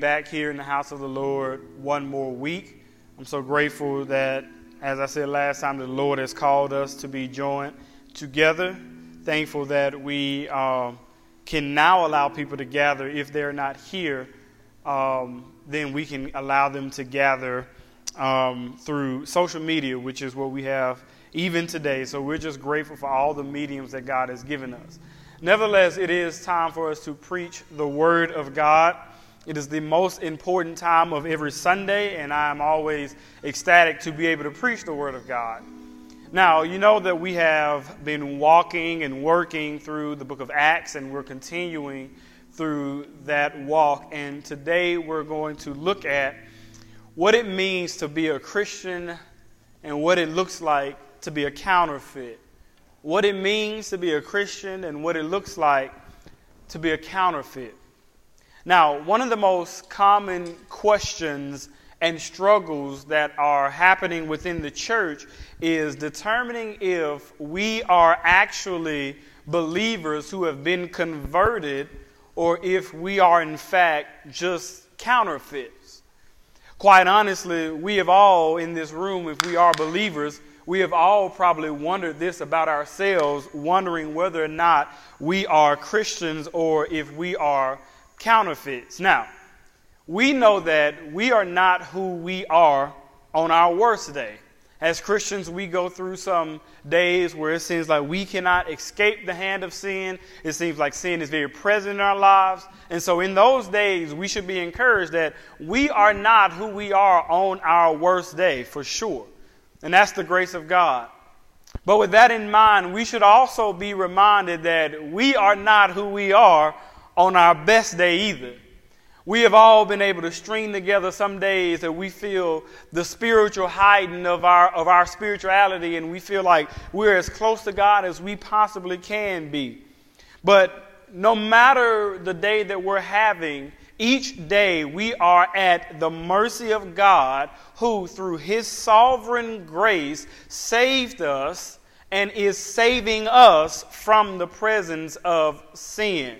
back here in the house of the Lord one more week. I'm so grateful that, as I said last time, the Lord has called us to be joined together. Thankful that we um, can now allow people to gather if they're not here. Um, then we can allow them to gather um, through social media, which is what we have even today. So we're just grateful for all the mediums that God has given us. Nevertheless, it is time for us to preach the Word of God. It is the most important time of every Sunday, and I am always ecstatic to be able to preach the Word of God. Now, you know that we have been walking and working through the book of Acts, and we're continuing through that walk. And today we're going to look at what it means to be a Christian and what it looks like to be a counterfeit what it means to be a Christian and what it looks like to be a counterfeit. Now, one of the most common questions and struggles that are happening within the church is determining if we are actually believers who have been converted or if we are, in fact, just counterfeits. Quite honestly, we have all in this room, if we are believers, we have all probably wondered this about ourselves, wondering whether or not we are Christians or if we are counterfeits. Now, we know that we are not who we are on our worst day. As Christians, we go through some days where it seems like we cannot escape the hand of sin. It seems like sin is very present in our lives. And so, in those days, we should be encouraged that we are not who we are on our worst day, for sure. And that's the grace of God. But with that in mind, we should also be reminded that we are not who we are on our best day either. We have all been able to string together some days that we feel the spiritual heighten of our, of our spirituality and we feel like we're as close to God as we possibly can be. But no matter the day that we're having, each day we are at the mercy of God, who through his sovereign grace saved us and is saving us from the presence of sin.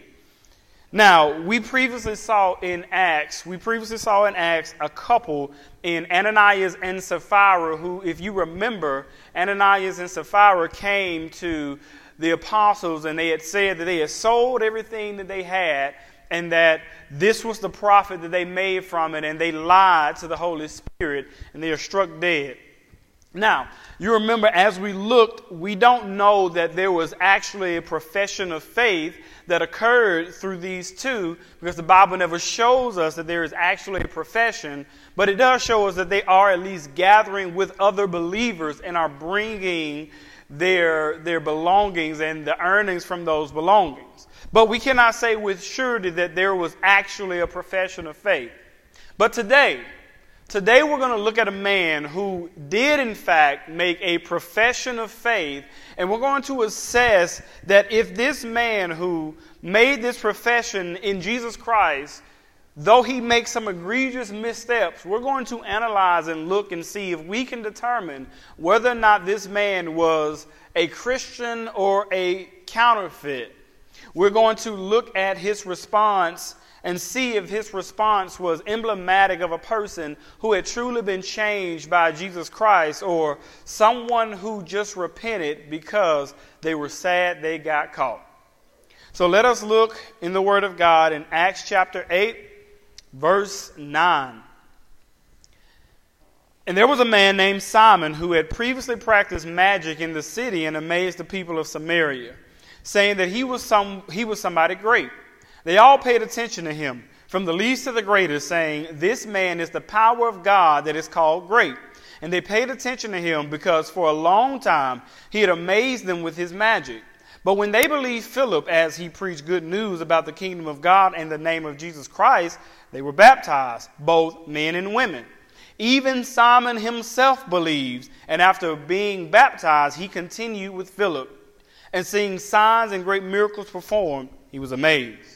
Now, we previously saw in Acts, we previously saw in Acts a couple in Ananias and Sapphira who, if you remember, Ananias and Sapphira came to the apostles and they had said that they had sold everything that they had and that this was the profit that they made from it, and they lied to the Holy Spirit, and they are struck dead. Now, you remember as we looked, we don't know that there was actually a profession of faith that occurred through these two because the Bible never shows us that there is actually a profession, but it does show us that they are at least gathering with other believers and are bringing their, their belongings and the earnings from those belongings. But we cannot say with surety that there was actually a profession of faith. But today, today we're going to look at a man who did, in fact, make a profession of faith. And we're going to assess that if this man who made this profession in Jesus Christ, though he makes some egregious missteps, we're going to analyze and look and see if we can determine whether or not this man was a Christian or a counterfeit. We're going to look at his response and see if his response was emblematic of a person who had truly been changed by Jesus Christ or someone who just repented because they were sad they got caught. So let us look in the Word of God in Acts chapter 8, verse 9. And there was a man named Simon who had previously practiced magic in the city and amazed the people of Samaria saying that he was, some, he was somebody great. They all paid attention to him, from the least to the greatest, saying, This man is the power of God that is called great. And they paid attention to him because for a long time he had amazed them with his magic. But when they believed Philip as he preached good news about the kingdom of God and the name of Jesus Christ, they were baptized, both men and women. Even Simon himself believed, and after being baptized, he continued with Philip and seeing signs and great miracles performed, he was amazed.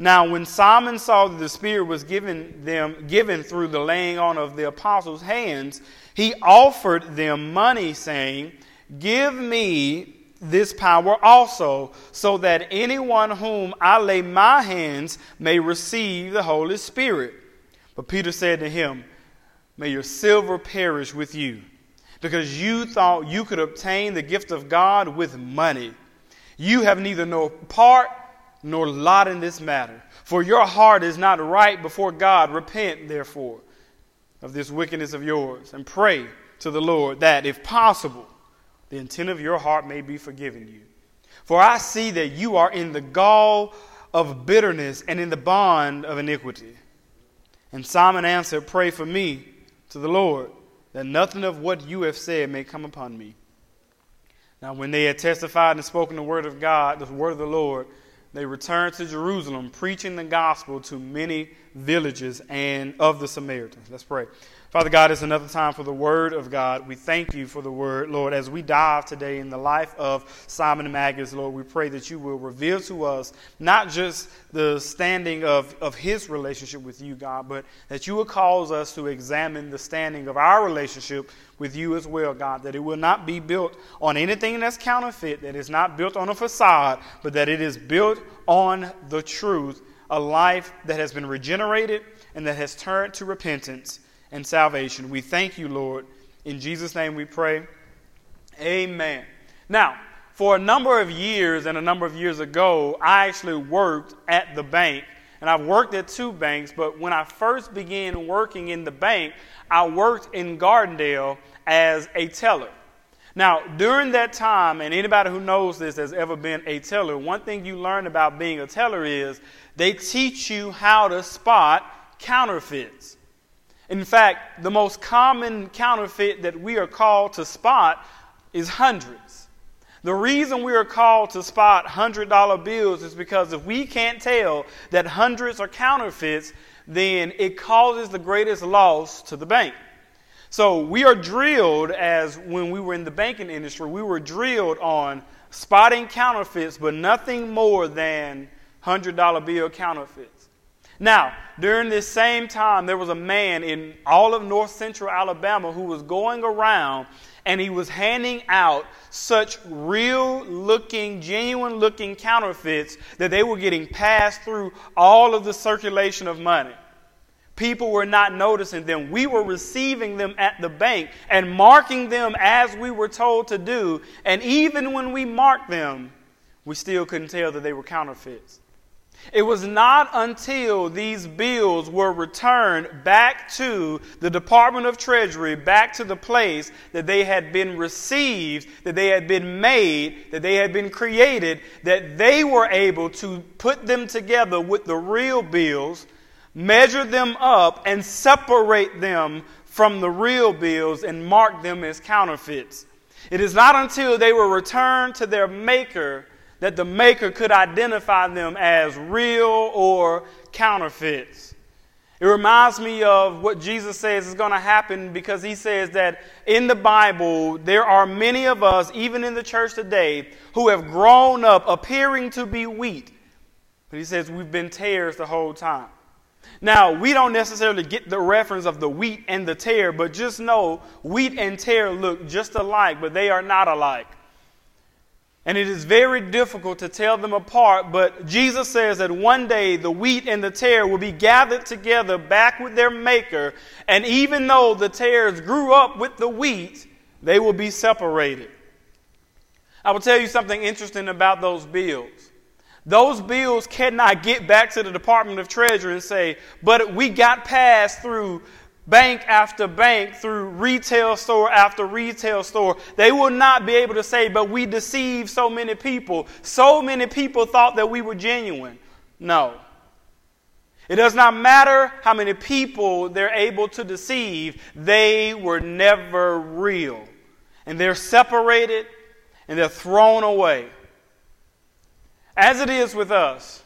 Now, when Simon saw that the Spirit was given them given through the laying on of the apostles' hands, he offered them money, saying, Give me this power also, so that anyone whom I lay my hands may receive the Holy Spirit. But Peter said to him, May your silver perish with you, because you thought you could obtain the gift of God with money. You have neither no part nor lot in this matter, for your heart is not right before God. Repent, therefore, of this wickedness of yours, and pray to the Lord that, if possible, the intent of your heart may be forgiven you. For I see that you are in the gall of bitterness and in the bond of iniquity. And Simon answered, Pray for me to the Lord, that nothing of what you have said may come upon me. Now, when they had testified and spoken the word of God, the word of the Lord, they returned to Jerusalem, preaching the gospel to many villages and of the Samaritans. Let's pray. Father God, it's another time for the Word of God. We thank you for the Word, Lord. As we dive today in the life of Simon Magus, Lord, we pray that you will reveal to us not just the standing of, of his relationship with you, God, but that you will cause us to examine the standing of our relationship with you as well, God. That it will not be built on anything that's counterfeit, that it's not built on a facade, but that it is built on the truth, a life that has been regenerated and that has turned to repentance and salvation. We thank you, Lord. In Jesus' name we pray. Amen. Now, for a number of years and a number of years ago, I actually worked at the bank. And I've worked at two banks, but when I first began working in the bank, I worked in Gardendale as a teller. Now, during that time, and anybody who knows this has ever been a teller, one thing you learn about being a teller is they teach you how to spot counterfeits. In fact, the most common counterfeit that we are called to spot is hundreds. The reason we are called to spot $100 bills is because if we can't tell that hundreds are counterfeits, then it causes the greatest loss to the bank. So we are drilled as when we were in the banking industry, we were drilled on spotting counterfeits, but nothing more than $100 bill counterfeits. Now, during this same time, there was a man in all of north central Alabama who was going around and he was handing out such real looking, genuine looking counterfeits that they were getting passed through all of the circulation of money. People were not noticing them. We were receiving them at the bank and marking them as we were told to do. And even when we marked them, we still couldn't tell that they were counterfeits. It was not until these bills were returned back to the Department of Treasury, back to the place that they had been received, that they had been made, that they had been created, that they were able to put them together with the real bills, measure them up, and separate them from the real bills and mark them as counterfeits. It is not until they were returned to their maker that the maker could identify them as real or counterfeits. It reminds me of what Jesus says is going to happen because he says that in the Bible, there are many of us, even in the church today, who have grown up appearing to be wheat. But he says we've been tares the whole time. Now, we don't necessarily get the reference of the wheat and the tare, but just know wheat and tare look just alike, but they are not alike. And it is very difficult to tell them apart, but Jesus says that one day the wheat and the tare will be gathered together back with their maker, and even though the tares grew up with the wheat, they will be separated. I will tell you something interesting about those bills. Those bills cannot get back to the Department of Treasury and say, but we got passed through bank after bank, through retail store after retail store, they will not be able to say, but we deceived so many people. So many people thought that we were genuine. No. It does not matter how many people they're able to deceive, they were never real. And they're separated and they're thrown away. As it is with us,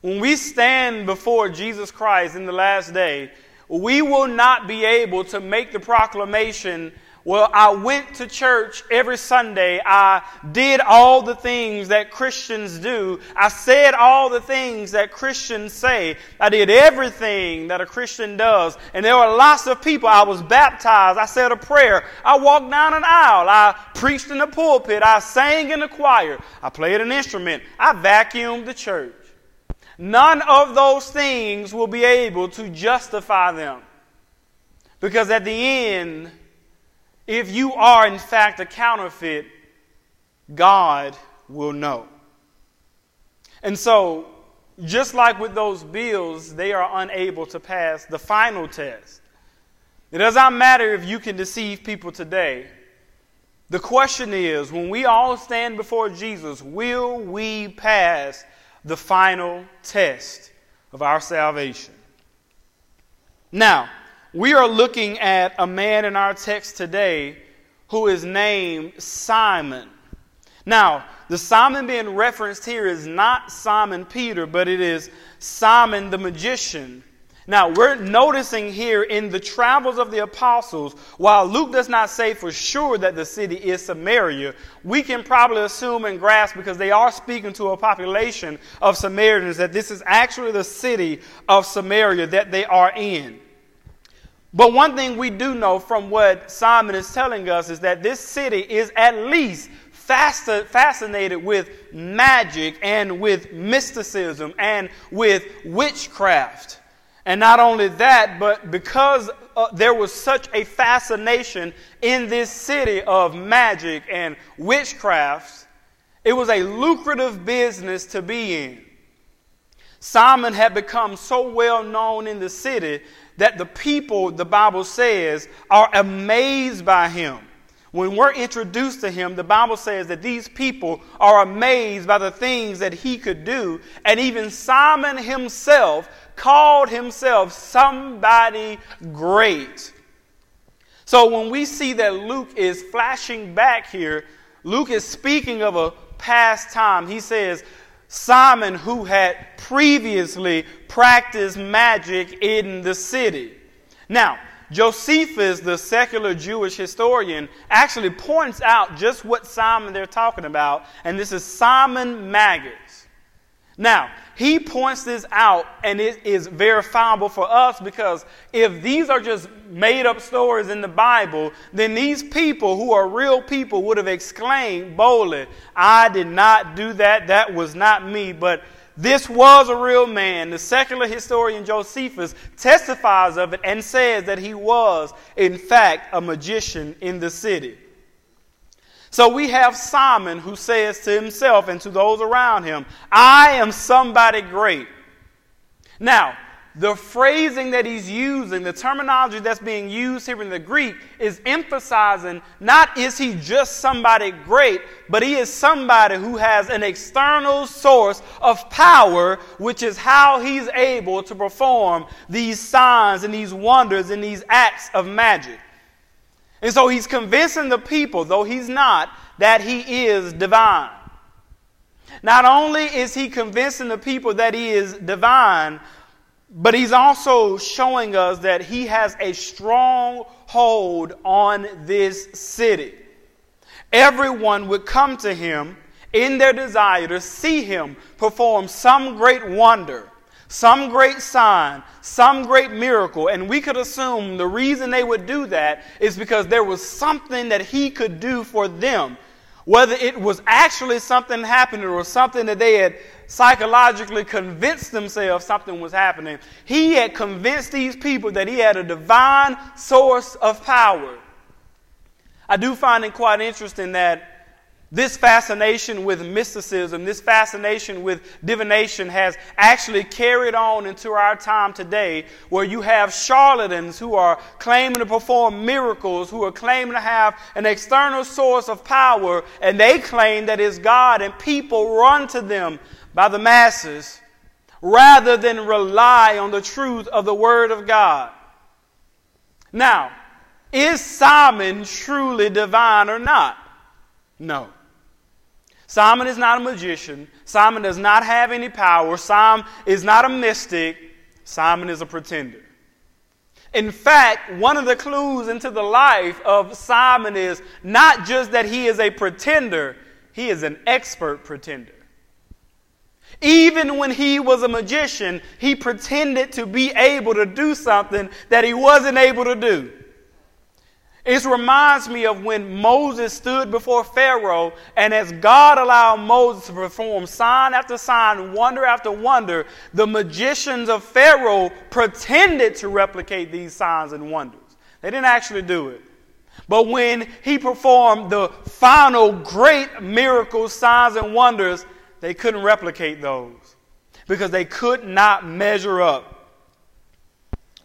when we stand before Jesus Christ in the last day, we will not be able to make the proclamation well, I went to church every Sunday. I did all the things that Christians do. I said all the things that Christians say. I did everything that a Christian does. And there were lots of people. I was baptized. I said a prayer. I walked down an aisle. I preached in the pulpit. I sang in the choir. I played an instrument. I vacuumed the church. None of those things will be able to justify them. Because at the end, if you are, in fact, a counterfeit, God will know. And so, just like with those bills, they are unable to pass the final test. It does not matter if you can deceive people today. The question is when we all stand before Jesus, will we pass the final test of our salvation? Now, we are looking at a man in our text today who is named Simon. Now, the Simon being referenced here is not Simon Peter, but it is Simon the magician. Now, we're noticing here in the travels of the apostles, while Luke does not say for sure that the city is Samaria, we can probably assume and grasp because they are speaking to a population of Samaritans that this is actually the city of Samaria that they are in. But one thing we do know from what Simon is telling us is that this city is at least fascinated with magic and with mysticism and with witchcraft. And not only that, but because uh, there was such a fascination in this city of magic and witchcraft, it was a lucrative business to be in. Simon had become so well known in the city that the people, the Bible says, are amazed by him. When we're introduced to him, the Bible says that these people are amazed by the things that he could do. And even Simon himself called himself somebody great. So when we see that Luke is flashing back here, Luke is speaking of a past time. He says, Simon, who had previously practiced magic in the city. Now, Josephus, the secular Jewish historian, actually points out just what Simon they're talking about, and this is Simon Magus. Now, he points this out, and it is verifiable for us because if these are just made up stories in the Bible, then these people who are real people would have exclaimed boldly, I did not do that, that was not me. But this was a real man. The secular historian Josephus testifies of it and says that he was, in fact, a magician in the city. So we have Simon who says to himself and to those around him, I am somebody great. Now, the phrasing that he's using, the terminology that's being used here in the Greek, is emphasizing not is he just somebody great, but he is somebody who has an external source of power, which is how he's able to perform these signs and these wonders and these acts of magic. And so he's convincing the people, though he's not, that he is divine. Not only is he convincing the people that he is divine, but he's also showing us that he has a strong hold on this city. Everyone would come to him in their desire to see him perform some great wonder some great sign, some great miracle. And we could assume the reason they would do that is because there was something that he could do for them. Whether it was actually something happening or something that they had psychologically convinced themselves something was happening, he had convinced these people that he had a divine source of power. I do find it quite interesting that this fascination with mysticism, this fascination with divination has actually carried on into our time today, where you have charlatans who are claiming to perform miracles, who are claiming to have an external source of power, and they claim that it's God, and people run to them by the masses rather than rely on the truth of the Word of God. Now, is Simon truly divine or not? No. Simon is not a magician. Simon does not have any power. Simon is not a mystic. Simon is a pretender. In fact, one of the clues into the life of Simon is not just that he is a pretender, he is an expert pretender. Even when he was a magician, he pretended to be able to do something that he wasn't able to do. It reminds me of when Moses stood before Pharaoh, and as God allowed Moses to perform sign after sign, wonder after wonder, the magicians of Pharaoh pretended to replicate these signs and wonders. They didn't actually do it. But when he performed the final great miracles, signs, and wonders, they couldn't replicate those because they could not measure up.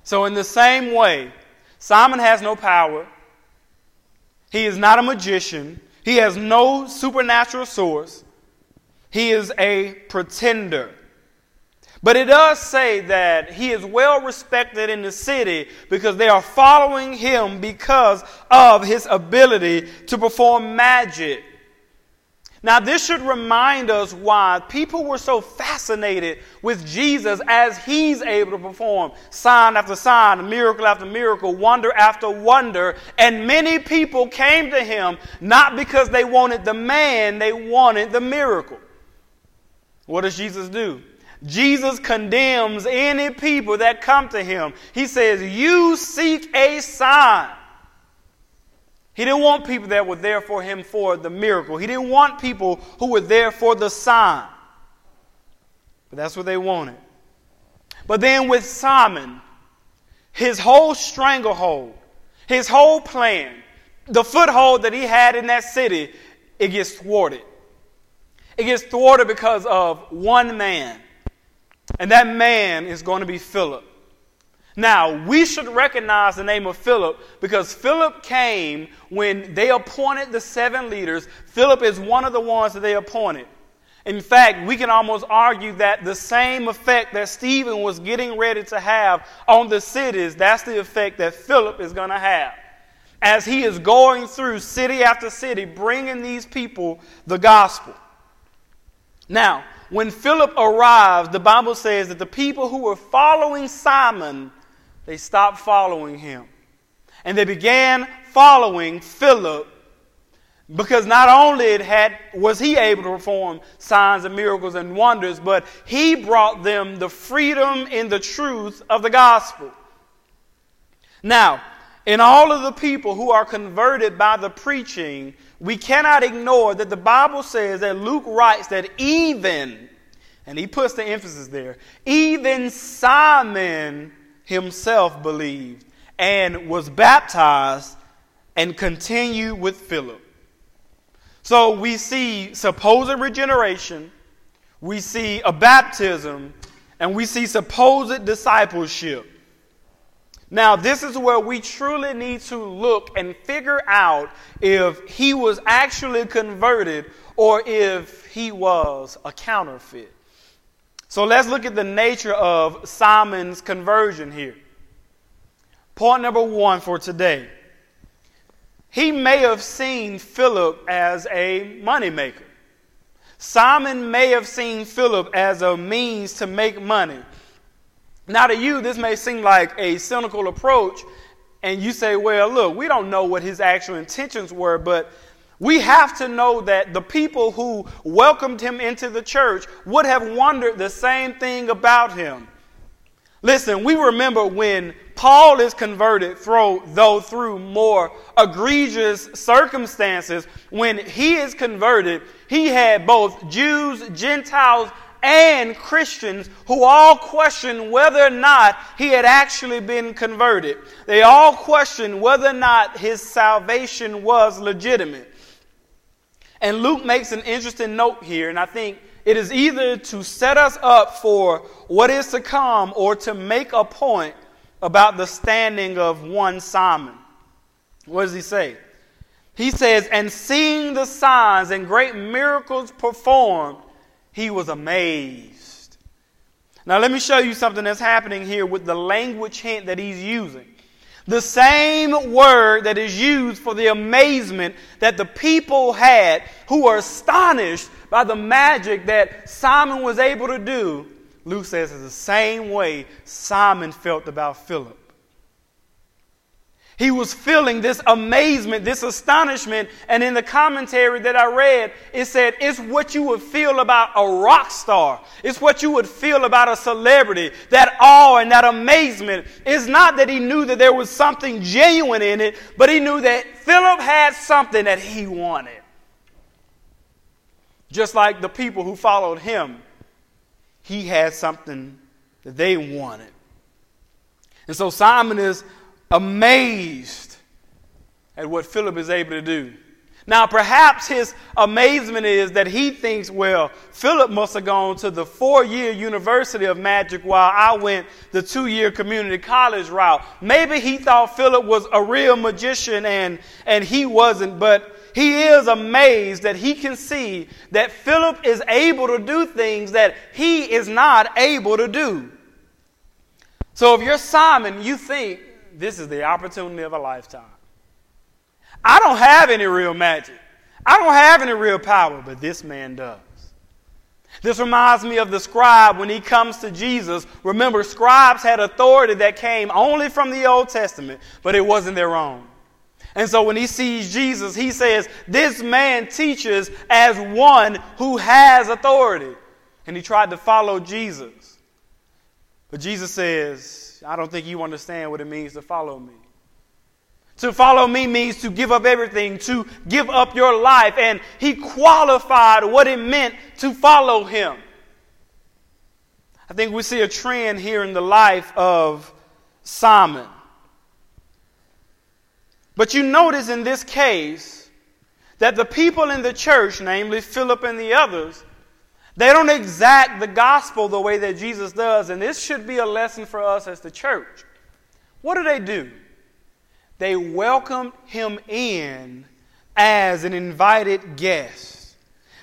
So, in the same way, Simon has no power. He is not a magician. He has no supernatural source. He is a pretender. But it does say that he is well respected in the city because they are following him because of his ability to perform magic. Now, this should remind us why people were so fascinated with Jesus as he's able to perform sign after sign, miracle after miracle, wonder after wonder. And many people came to him not because they wanted the man, they wanted the miracle. What does Jesus do? Jesus condemns any people that come to him. He says, You seek a sign. He didn't want people that were there for him for the miracle. He didn't want people who were there for the sign. But that's what they wanted. But then with Simon, his whole stranglehold, his whole plan, the foothold that he had in that city, it gets thwarted. It gets thwarted because of one man. And that man is going to be Philip. Now, we should recognize the name of Philip because Philip came when they appointed the seven leaders. Philip is one of the ones that they appointed. In fact, we can almost argue that the same effect that Stephen was getting ready to have on the cities, that's the effect that Philip is going to have. As he is going through city after city, bringing these people the gospel. Now, when Philip arrives, the Bible says that the people who were following Simon they stopped following him. And they began following Philip because not only had, was he able to perform signs and miracles and wonders, but he brought them the freedom in the truth of the gospel. Now, in all of the people who are converted by the preaching, we cannot ignore that the Bible says that Luke writes that even, and he puts the emphasis there, even Simon himself believed and was baptized and continued with Philip. So we see supposed regeneration, we see a baptism, and we see supposed discipleship. Now, this is where we truly need to look and figure out if he was actually converted or if he was a counterfeit. So let's look at the nature of Simon's conversion here. Point number one for today. He may have seen Philip as a moneymaker. Simon may have seen Philip as a means to make money. Now, to you, this may seem like a cynical approach, and you say, well, look, we don't know what his actual intentions were, but we have to know that the people who welcomed him into the church would have wondered the same thing about him. Listen, we remember when Paul is converted, through, though through more egregious circumstances, when he is converted, he had both Jews, Gentiles, and Christians who all questioned whether or not he had actually been converted. They all questioned whether or not his salvation was legitimate. And Luke makes an interesting note here, and I think it is either to set us up for what is to come or to make a point about the standing of one Simon. What does he say? He says, And seeing the signs and great miracles performed, he was amazed. Now, let me show you something that's happening here with the language hint that he's using. The same word that is used for the amazement that the people had who were astonished by the magic that Simon was able to do, Luke says is the same way Simon felt about Philip. He was feeling this amazement, this astonishment. And in the commentary that I read, it said, it's what you would feel about a rock star. It's what you would feel about a celebrity. That awe and that amazement is not that he knew that there was something genuine in it, but he knew that Philip had something that he wanted. Just like the people who followed him, he had something that they wanted. And so Simon is amazed at what Philip is able to do. Now, perhaps his amazement is that he thinks, well, Philip must have gone to the four year University of Magic while I went the two year community college route. Maybe he thought Philip was a real magician and, and he wasn't, but he is amazed that he can see that Philip is able to do things that he is not able to do. So if you're Simon, you think, this is the opportunity of a lifetime. I don't have any real magic. I don't have any real power, but this man does. This reminds me of the scribe when he comes to Jesus. Remember, scribes had authority that came only from the Old Testament, but it wasn't their own. And so when he sees Jesus, he says, This man teaches as one who has authority. And he tried to follow Jesus. But Jesus says, I don't think you understand what it means to follow me. To follow me means to give up everything, to give up your life. And he qualified what it meant to follow him. I think we see a trend here in the life of Simon. But you notice in this case that the people in the church, namely Philip and the others, they don't exact the gospel the way that Jesus does, and this should be a lesson for us as the church. What do they do? They welcomed him in as an invited guest.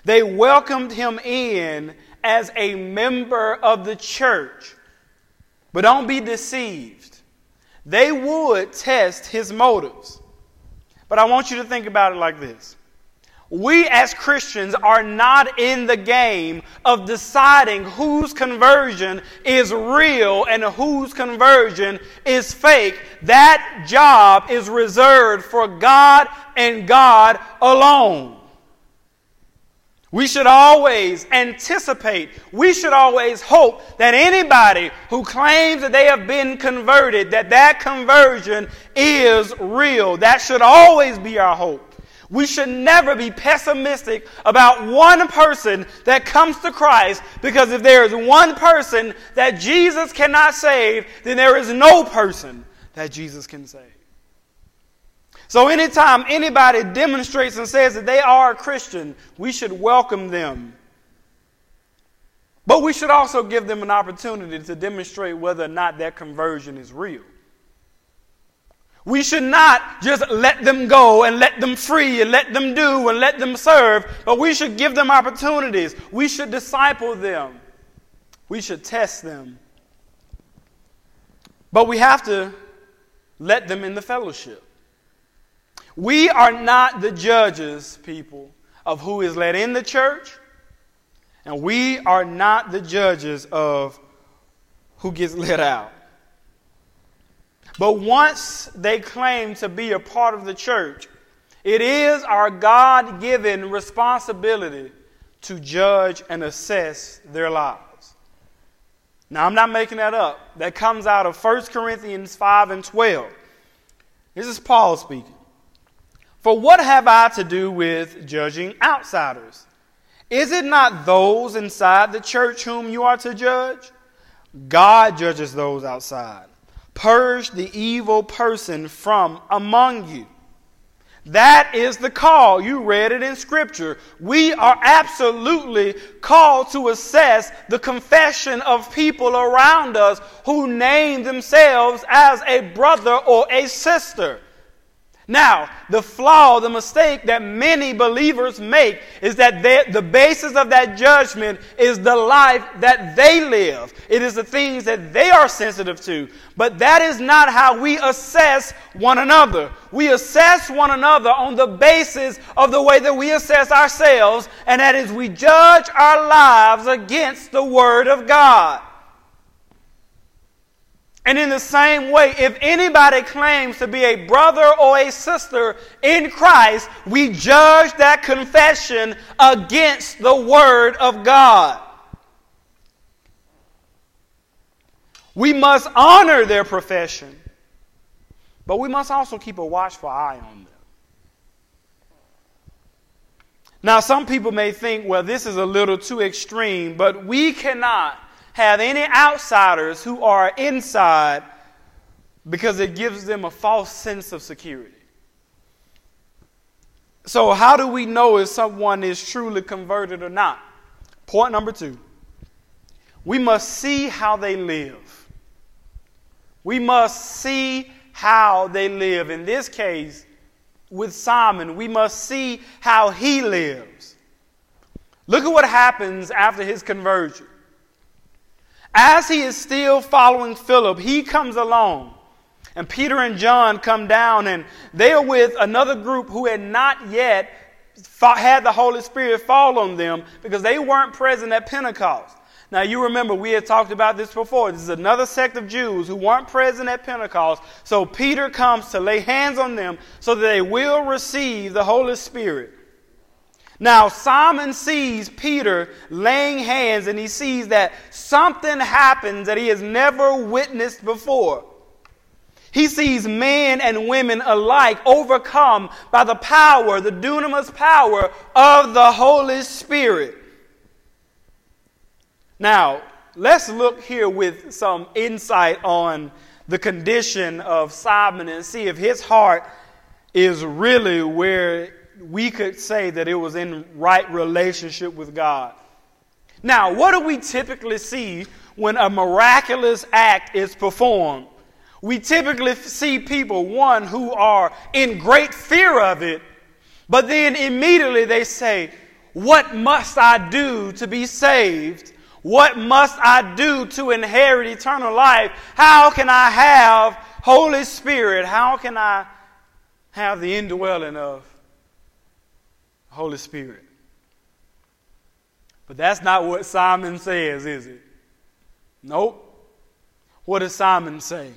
They welcomed him in as a member of the church. But don't be deceived. They would test his motives. But I want you to think about it like this we as Christians are not in the game of deciding whose conversion is real and whose conversion is fake. That job is reserved for God and God alone. We should always anticipate, we should always hope that anybody who claims that they have been converted, that that conversion is real. That should always be our hope. We should never be pessimistic about one person that comes to Christ because if there is one person that Jesus cannot save, then there is no person that Jesus can save. So, anytime anybody demonstrates and says that they are a Christian, we should welcome them. But we should also give them an opportunity to demonstrate whether or not their conversion is real. We should not just let them go and let them free and let them do and let them serve, but we should give them opportunities. We should disciple them. We should test them. But we have to let them in the fellowship. We are not the judges, people, of who is let in the church, and we are not the judges of who gets let out. But once they claim to be a part of the church, it is our God given responsibility to judge and assess their lives. Now, I'm not making that up. That comes out of 1 Corinthians 5 and 12. This is Paul speaking. For what have I to do with judging outsiders? Is it not those inside the church whom you are to judge? God judges those outside. Purge the evil person from among you. That is the call. You read it in Scripture. We are absolutely called to assess the confession of people around us who name themselves as a brother or a sister. Now, the flaw, the mistake that many believers make is that they, the basis of that judgment is the life that they live. It is the things that they are sensitive to. But that is not how we assess one another. We assess one another on the basis of the way that we assess ourselves, and that is we judge our lives against the Word of God. And in the same way, if anybody claims to be a brother or a sister in Christ, we judge that confession against the Word of God. We must honor their profession, but we must also keep a watchful eye on them. Now, some people may think, well, this is a little too extreme, but we cannot have any outsiders who are inside because it gives them a false sense of security. So, how do we know if someone is truly converted or not? Point number two we must see how they live. We must see how they live. In this case, with Simon, we must see how he lives. Look at what happens after his conversion. As he is still following Philip, he comes along. And Peter and John come down, and they are with another group who had not yet had the Holy Spirit fall on them because they weren't present at Pentecost. Now, you remember, we had talked about this before. This is another sect of Jews who weren't present at Pentecost. So Peter comes to lay hands on them so that they will receive the Holy Spirit. Now, Simon sees Peter laying hands and he sees that something happens that he has never witnessed before. He sees men and women alike overcome by the power, the dunamis power of the Holy Spirit. Now, let's look here with some insight on the condition of Simon and see if his heart is really where we could say that it was in right relationship with God. Now, what do we typically see when a miraculous act is performed? We typically see people, one, who are in great fear of it, but then immediately they say, What must I do to be saved? What must I do to inherit eternal life? How can I have Holy Spirit? How can I have the indwelling of Holy Spirit? But that's not what Simon says, is it? Nope. What does Simon say?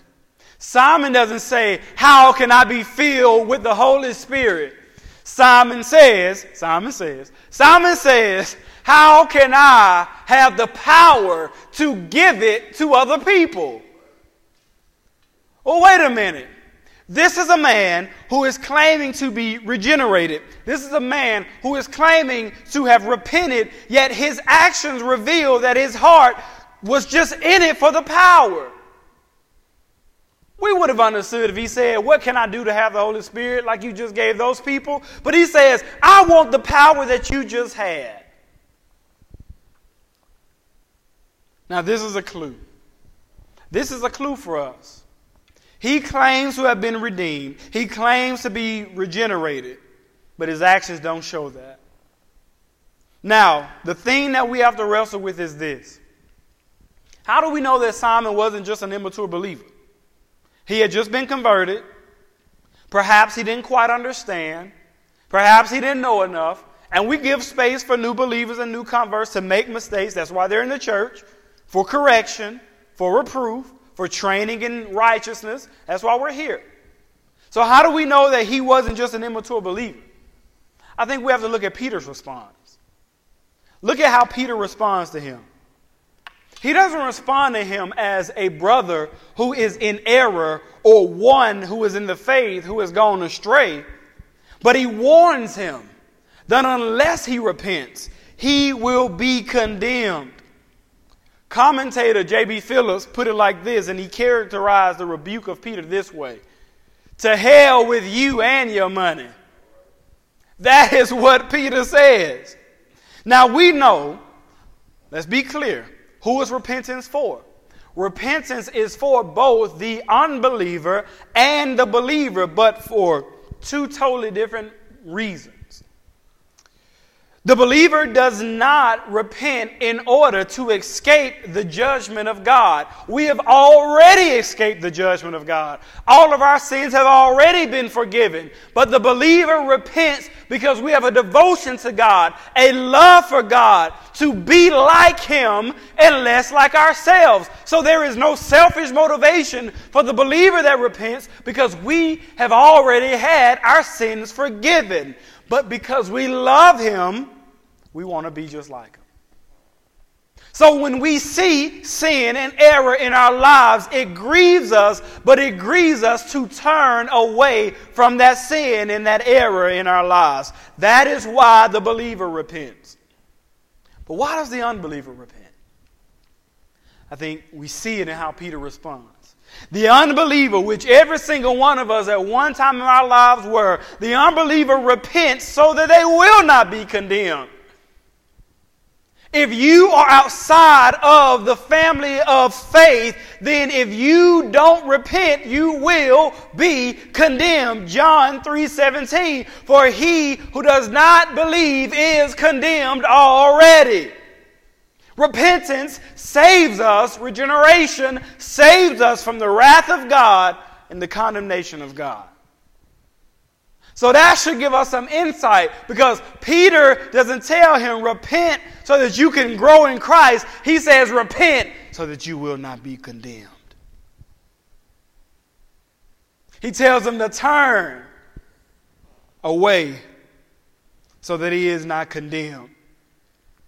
Simon doesn't say, How can I be filled with the Holy Spirit? Simon says, Simon says, Simon says, how can I have the power to give it to other people? Well, wait a minute. This is a man who is claiming to be regenerated. This is a man who is claiming to have repented, yet his actions reveal that his heart was just in it for the power. We would have understood if he said, What can I do to have the Holy Spirit like you just gave those people? But he says, I want the power that you just had. Now, this is a clue. This is a clue for us. He claims to have been redeemed, he claims to be regenerated, but his actions don't show that. Now, the thing that we have to wrestle with is this How do we know that Simon wasn't just an immature believer? He had just been converted. Perhaps he didn't quite understand. Perhaps he didn't know enough. And we give space for new believers and new converts to make mistakes. That's why they're in the church for correction, for reproof, for training in righteousness. That's why we're here. So, how do we know that he wasn't just an immature believer? I think we have to look at Peter's response. Look at how Peter responds to him. He doesn't respond to him as a brother who is in error or one who is in the faith who has gone astray, but he warns him that unless he repents, he will be condemned. Commentator J.B. Phillips put it like this, and he characterized the rebuke of Peter this way To hell with you and your money. That is what Peter says. Now we know, let's be clear, who is repentance for? Repentance is for both the unbeliever and the believer, but for two totally different reasons. The believer does not repent in order to escape the judgment of God. We have already escaped the judgment of God. All of our sins have already been forgiven. But the believer repents because we have a devotion to God, a love for God, to be like Him and less like ourselves. So there is no selfish motivation for the believer that repents because we have already had our sins forgiven. But because we love Him, we want to be just like him. So when we see sin and error in our lives, it grieves us, but it grieves us to turn away from that sin and that error in our lives. That is why the believer repents. But why does the unbeliever repent? I think we see it in how Peter responds. The unbeliever, which every single one of us at one time in our lives were, the unbeliever repents so that they will not be condemned. If you are outside of the family of faith, then if you don't repent, you will be condemned. John 3:17 For he who does not believe is condemned already. Repentance saves us, regeneration saves us from the wrath of God and the condemnation of God. So that should give us some insight because Peter doesn't tell him, repent so that you can grow in Christ. He says, repent so that you will not be condemned. He tells him to turn away so that he is not condemned.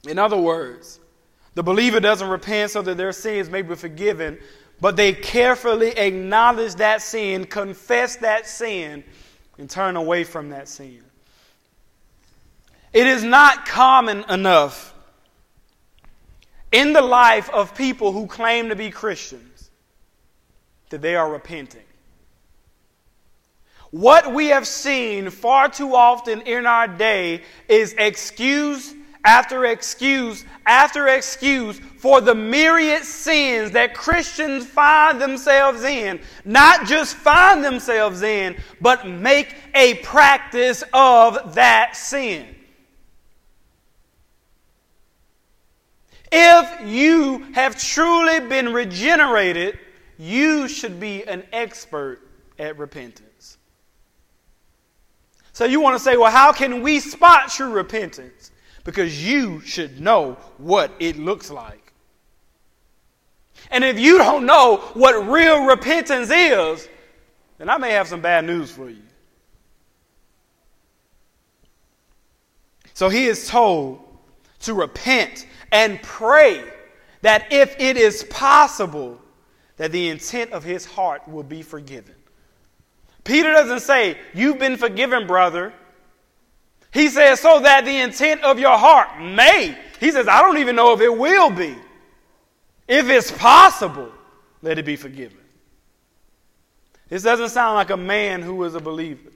In other words, the believer doesn't repent so that their sins may be forgiven, but they carefully acknowledge that sin, confess that sin, and turn away from that sin. It is not common enough in the life of people who claim to be Christians that they are repenting. What we have seen far too often in our day is excuse after excuse after excuse for the myriad sins that Christians find themselves in. Not just find themselves in, but make a practice of that sin. If you have truly been regenerated, you should be an expert at repentance. So you want to say, well, how can we spot true repentance? Because you should know what it looks like. And if you don't know what real repentance is, then I may have some bad news for you. So he is told to repent and pray that if it is possible, that the intent of his heart will be forgiven. Peter doesn't say, You've been forgiven, brother. He says, so that the intent of your heart may. He says, I don't even know if it will be. If it's possible, let it be forgiven. This doesn't sound like a man who is a believer.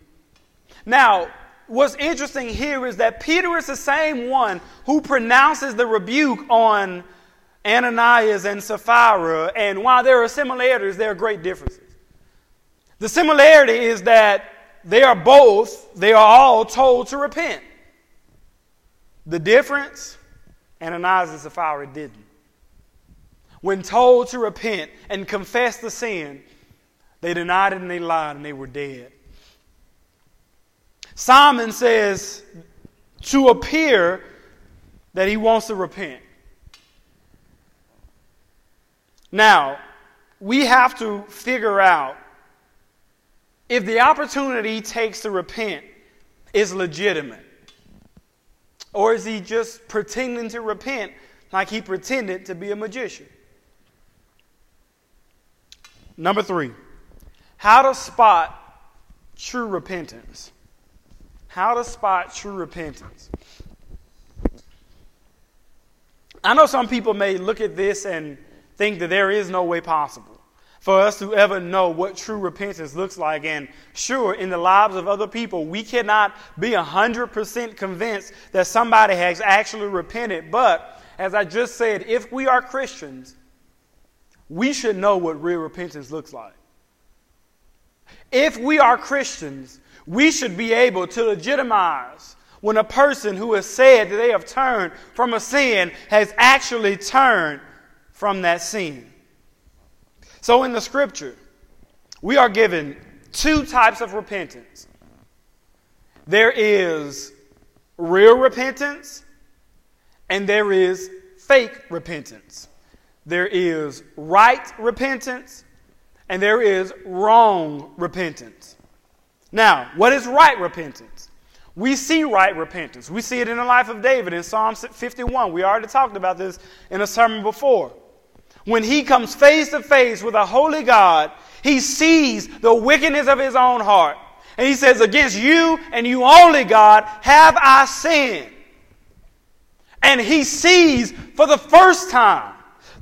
Now, what's interesting here is that Peter is the same one who pronounces the rebuke on Ananias and Sapphira, and while there are similarities, there are great differences. The similarity is that they are both, they are all told to repent. The difference, Ananias and Sapphira didn't. When told to repent and confess the sin, they denied it and they lied and they were dead. Simon says to appear that he wants to repent. Now, we have to figure out if the opportunity he takes to repent is legitimate? Or is he just pretending to repent like he pretended to be a magician? Number three, how to spot true repentance. How to spot true repentance. I know some people may look at this and think that there is no way possible for us to ever know what true repentance looks like. And sure, in the lives of other people, we cannot be 100% convinced that somebody has actually repented. But as I just said, if we are Christians, we should know what real repentance looks like. If we are Christians, we should be able to legitimize when a person who has said that they have turned from a sin has actually turned from that sin. So in the scripture, we are given two types of repentance there is real repentance, and there is fake repentance. There is right repentance, and there is wrong repentance. Now, what is right repentance? We see right repentance. We see it in the life of David in Psalm 51. We already talked about this in a sermon before. When he comes face to face with a holy God, he sees the wickedness of his own heart. And he says, Against you and you only, God, have I sinned. And he sees for the first time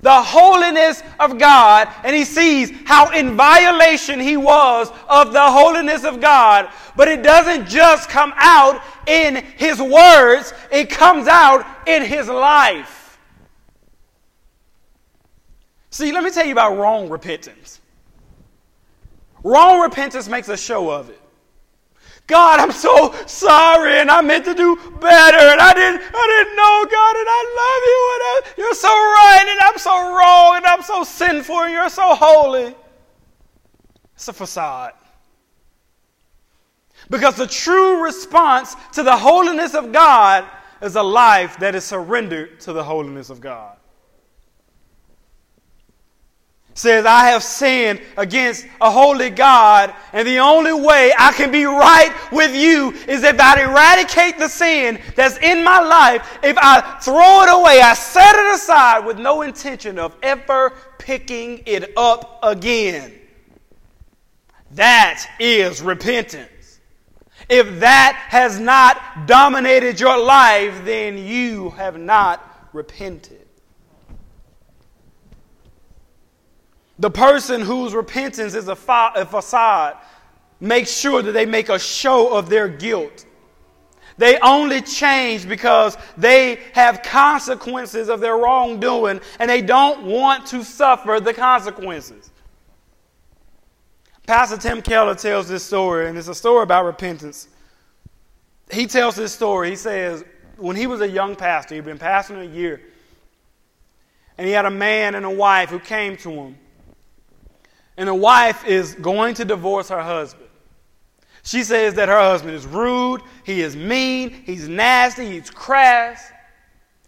the holiness of God, and he sees how in violation he was of the holiness of God. But it doesn't just come out in his words, it comes out in his life. See, let me tell you about wrong repentance. Wrong repentance makes a show of it. God, I'm so sorry, and I meant to do better, and I didn't, I didn't know, God, and I love you, and I, you're so right, and I'm so wrong, and I'm so sinful, and you're so holy. It's a facade. Because the true response to the holiness of God is a life that is surrendered to the holiness of God says, I have sinned against a holy God, and the only way I can be right with you is if I eradicate the sin that's in my life, if I throw it away, I set it aside with no intention of ever picking it up again. That is repentance. If that has not dominated your life, then you have not repented. The person whose repentance is a, fa- a facade makes sure that they make a show of their guilt. They only change because they have consequences of their wrongdoing and they don't want to suffer the consequences. Pastor Tim Keller tells this story, and it's a story about repentance. He tells this story. He says, when he was a young pastor, he'd been pastoring a year, and he had a man and a wife who came to him and a wife is going to divorce her husband. She says that her husband is rude, he is mean, he's nasty, he's crass,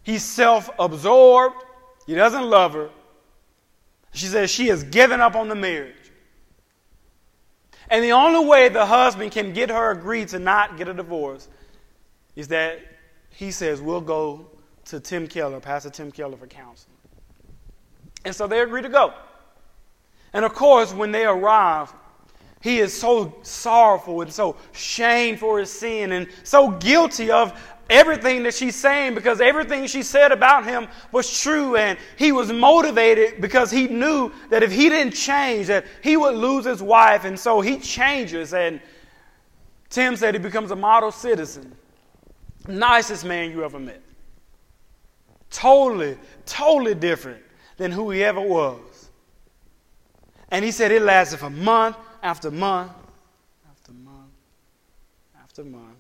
he's self absorbed, he doesn't love her. She says she has given up on the marriage. And the only way the husband can get her agreed to not get a divorce is that he says, We'll go to Tim Keller, Pastor Tim Keller, for counseling. And so they agree to go. And of course, when they arrive, he is so sorrowful and so shamed for his sin and so guilty of everything that she's saying because everything she said about him was true and he was motivated because he knew that if he didn't change that he would lose his wife. And so he changes and tim said he becomes a model citizen. Nicest man you ever met. Totally totally different than who he ever was and he said it lasted for month after month after month after month.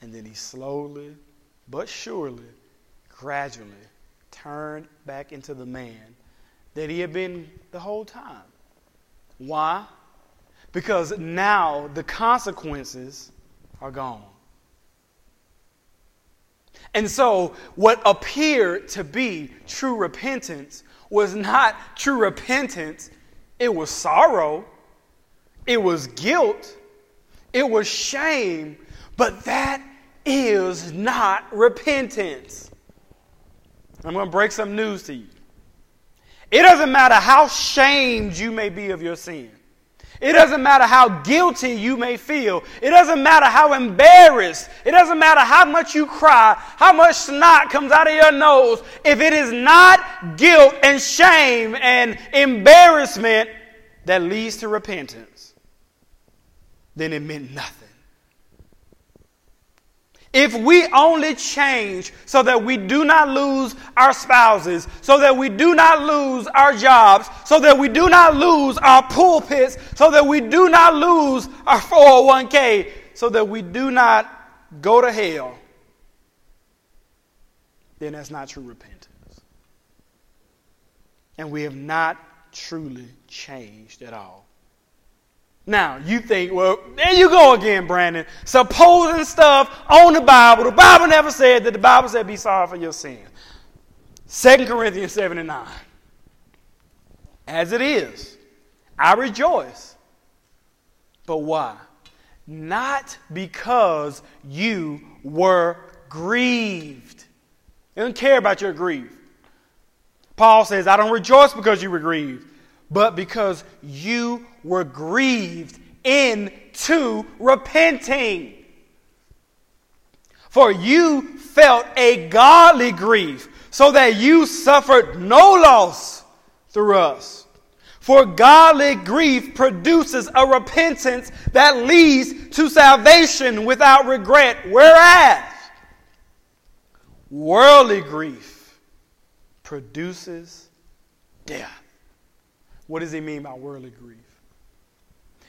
And then he slowly but surely, gradually turned back into the man that he had been the whole time. Why? Because now the consequences are gone. And so, what appeared to be true repentance was not true repentance, it was sorrow, it was guilt, it was shame, but that is not repentance. I'm going to break some news to you. It doesn't matter how shamed you may be of your sin. It doesn't matter how guilty you may feel. It doesn't matter how embarrassed. It doesn't matter how much you cry, how much snot comes out of your nose. If it is not guilt and shame and embarrassment that leads to repentance, then it meant nothing. If we only change so that we do not lose our spouses, so that we do not lose our jobs, so that we do not lose our pulpits, so that we do not lose our 401k, so that we do not go to hell, then that's not true repentance. And we have not truly changed at all. Now, you think, well, there you go again, Brandon. Supposing stuff on the Bible. The Bible never said that the Bible said be sorry for your sin. 2 Corinthians 7 and 9. As it is, I rejoice. But why? Not because you were grieved. They don't care about your grief. Paul says, I don't rejoice because you were grieved, but because you were grieved into repenting. For you felt a godly grief, so that you suffered no loss through us. For godly grief produces a repentance that leads to salvation without regret, whereas worldly grief produces death. What does he mean by worldly grief?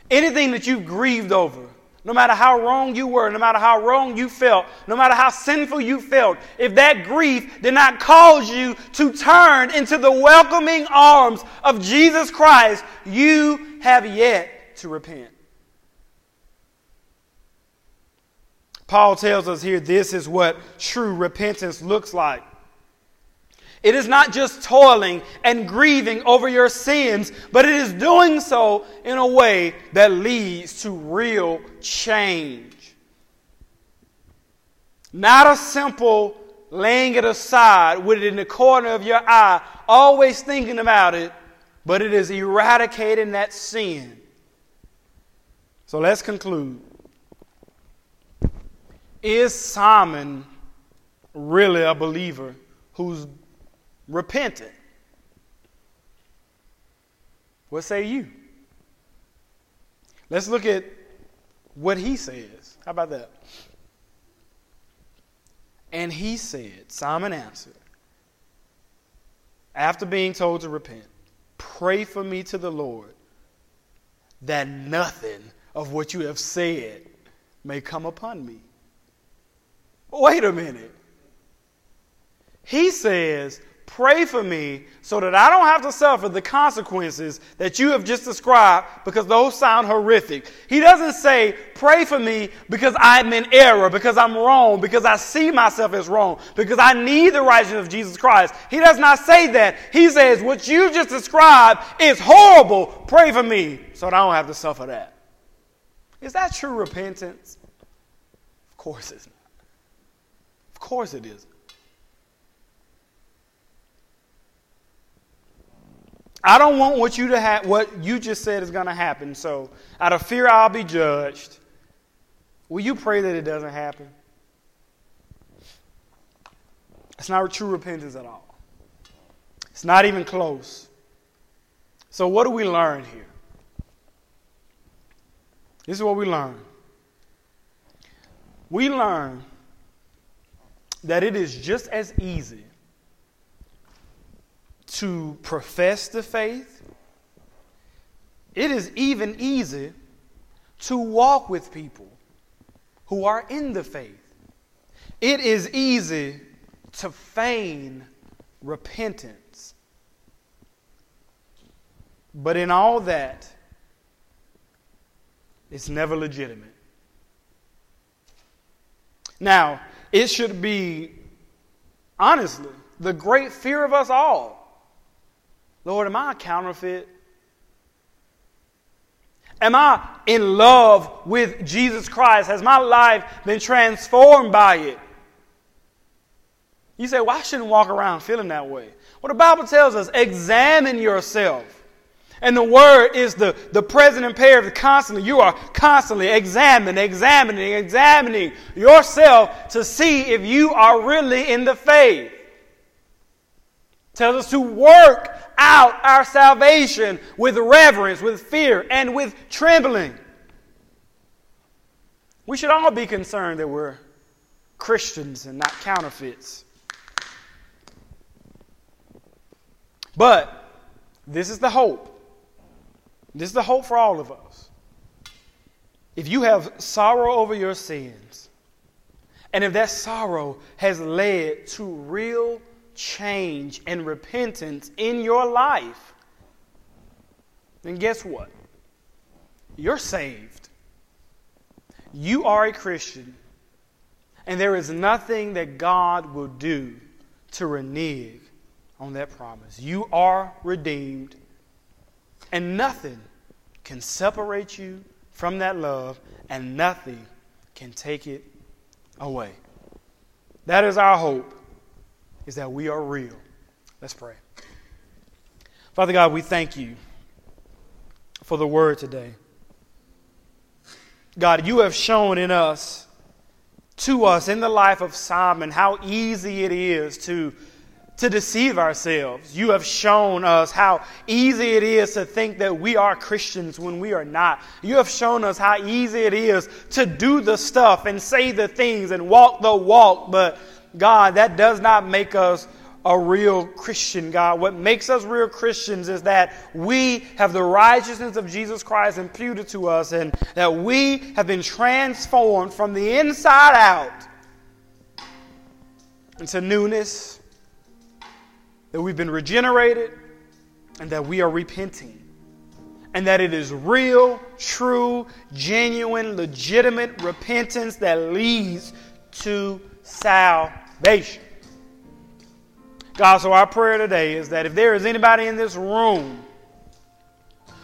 Anything that you've grieved over, no matter how wrong you were, no matter how wrong you felt, no matter how sinful you felt, if that grief did not cause you to turn into the welcoming arms of Jesus Christ, you have yet to repent. Paul tells us here this is what true repentance looks like. It is not just toiling and grieving over your sins, but it is doing so in a way that leads to real change. Not a simple laying it aside with it in the corner of your eye, always thinking about it, but it is eradicating that sin. So let's conclude. Is Simon really a believer who's repentant. What say you? Let's look at what he says. How about that? And he said, Simon answered, after being told to repent, pray for me to the Lord that nothing of what you have said may come upon me. Wait a minute. He says, Pray for me so that I don't have to suffer the consequences that you have just described because those sound horrific. He doesn't say, Pray for me because I'm in error, because I'm wrong, because I see myself as wrong, because I need the righteousness of Jesus Christ. He does not say that. He says, What you just described is horrible. Pray for me so that I don't have to suffer that. Is that true repentance? Of course it's not. Of course it isn't. I don't want what you to have what you just said is going to happen. So, out of fear I'll be judged, will you pray that it doesn't happen? It's not true repentance at all. It's not even close. So, what do we learn here? This is what we learn. We learn that it is just as easy to profess the faith. It is even easy to walk with people who are in the faith. It is easy to feign repentance. But in all that, it's never legitimate. Now, it should be, honestly, the great fear of us all Lord, am I a counterfeit? Am I in love with Jesus Christ? Has my life been transformed by it? You say, well, I shouldn't walk around feeling that way. Well, the Bible tells us, examine yourself. And the word is the, the present imperative constantly. You are constantly examining, examining, examining yourself to see if you are really in the faith. Tells us to work out our salvation with reverence, with fear, and with trembling. We should all be concerned that we're Christians and not counterfeits. But this is the hope. This is the hope for all of us. If you have sorrow over your sins, And if that sorrow has led to real change and repentance in your life, then guess what? You're saved. You are a Christian. And there is nothing that God will do to renege on that promise. You are redeemed, and nothing can separate you from that love, and nothing can take it away. That is our hope, is that we are real. Let's pray. Father God, we thank you for the word today. God, you have shown in us, to us, in the life of Simon, how easy it is to to deceive ourselves. You have shown us how easy it is to think that we are Christians when we are not. You have shown us how easy it is to do the stuff and say the things and walk the walk, but God, that does not make us a real Christian, God. What makes us real Christians is that we have the righteousness of Jesus Christ imputed to us and that we have been transformed from the inside out into newness that we've been regenerated and that we are repenting. And that it is real, true, genuine, legitimate repentance that leads to salvation. God, so our prayer today is that if there is anybody in this room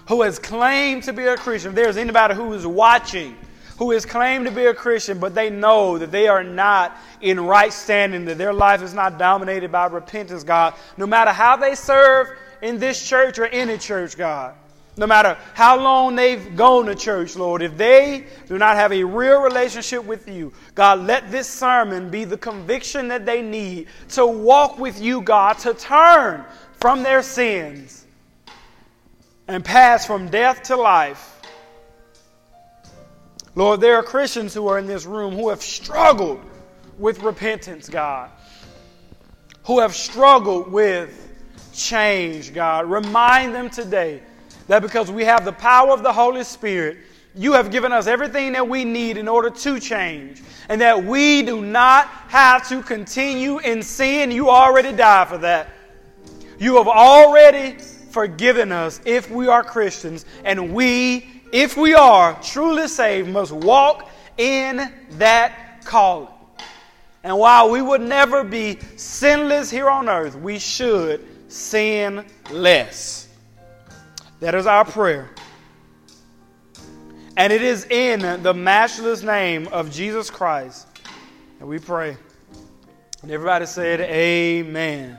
who has claimed to be a Christian, if there is anybody who is watching who has claimed to be a Christian, but they know that they are not in right standing, that their life is not dominated by repentance, God. No matter how they serve in this church or any church, God. No matter how long they've gone to church, Lord, if they do not have a real relationship with you, God, let this sermon be the conviction that they need to walk with you, God, to turn from their sins and pass from death to life Lord, there are Christians who are in this room who have struggled with repentance, God, who have struggled with change, God. Remind them today that because we have the power of the Holy Spirit, you have given us everything that we need in order to change, and that we do not have to continue in sin. You already died for that. You have already forgiven us if we are Christians, and we if we are truly saved, must walk in that calling. And while we would never be sinless here on earth, we should sin less. That is our prayer. And it is in the matchless name of Jesus Christ that we pray. And everybody said, Amen.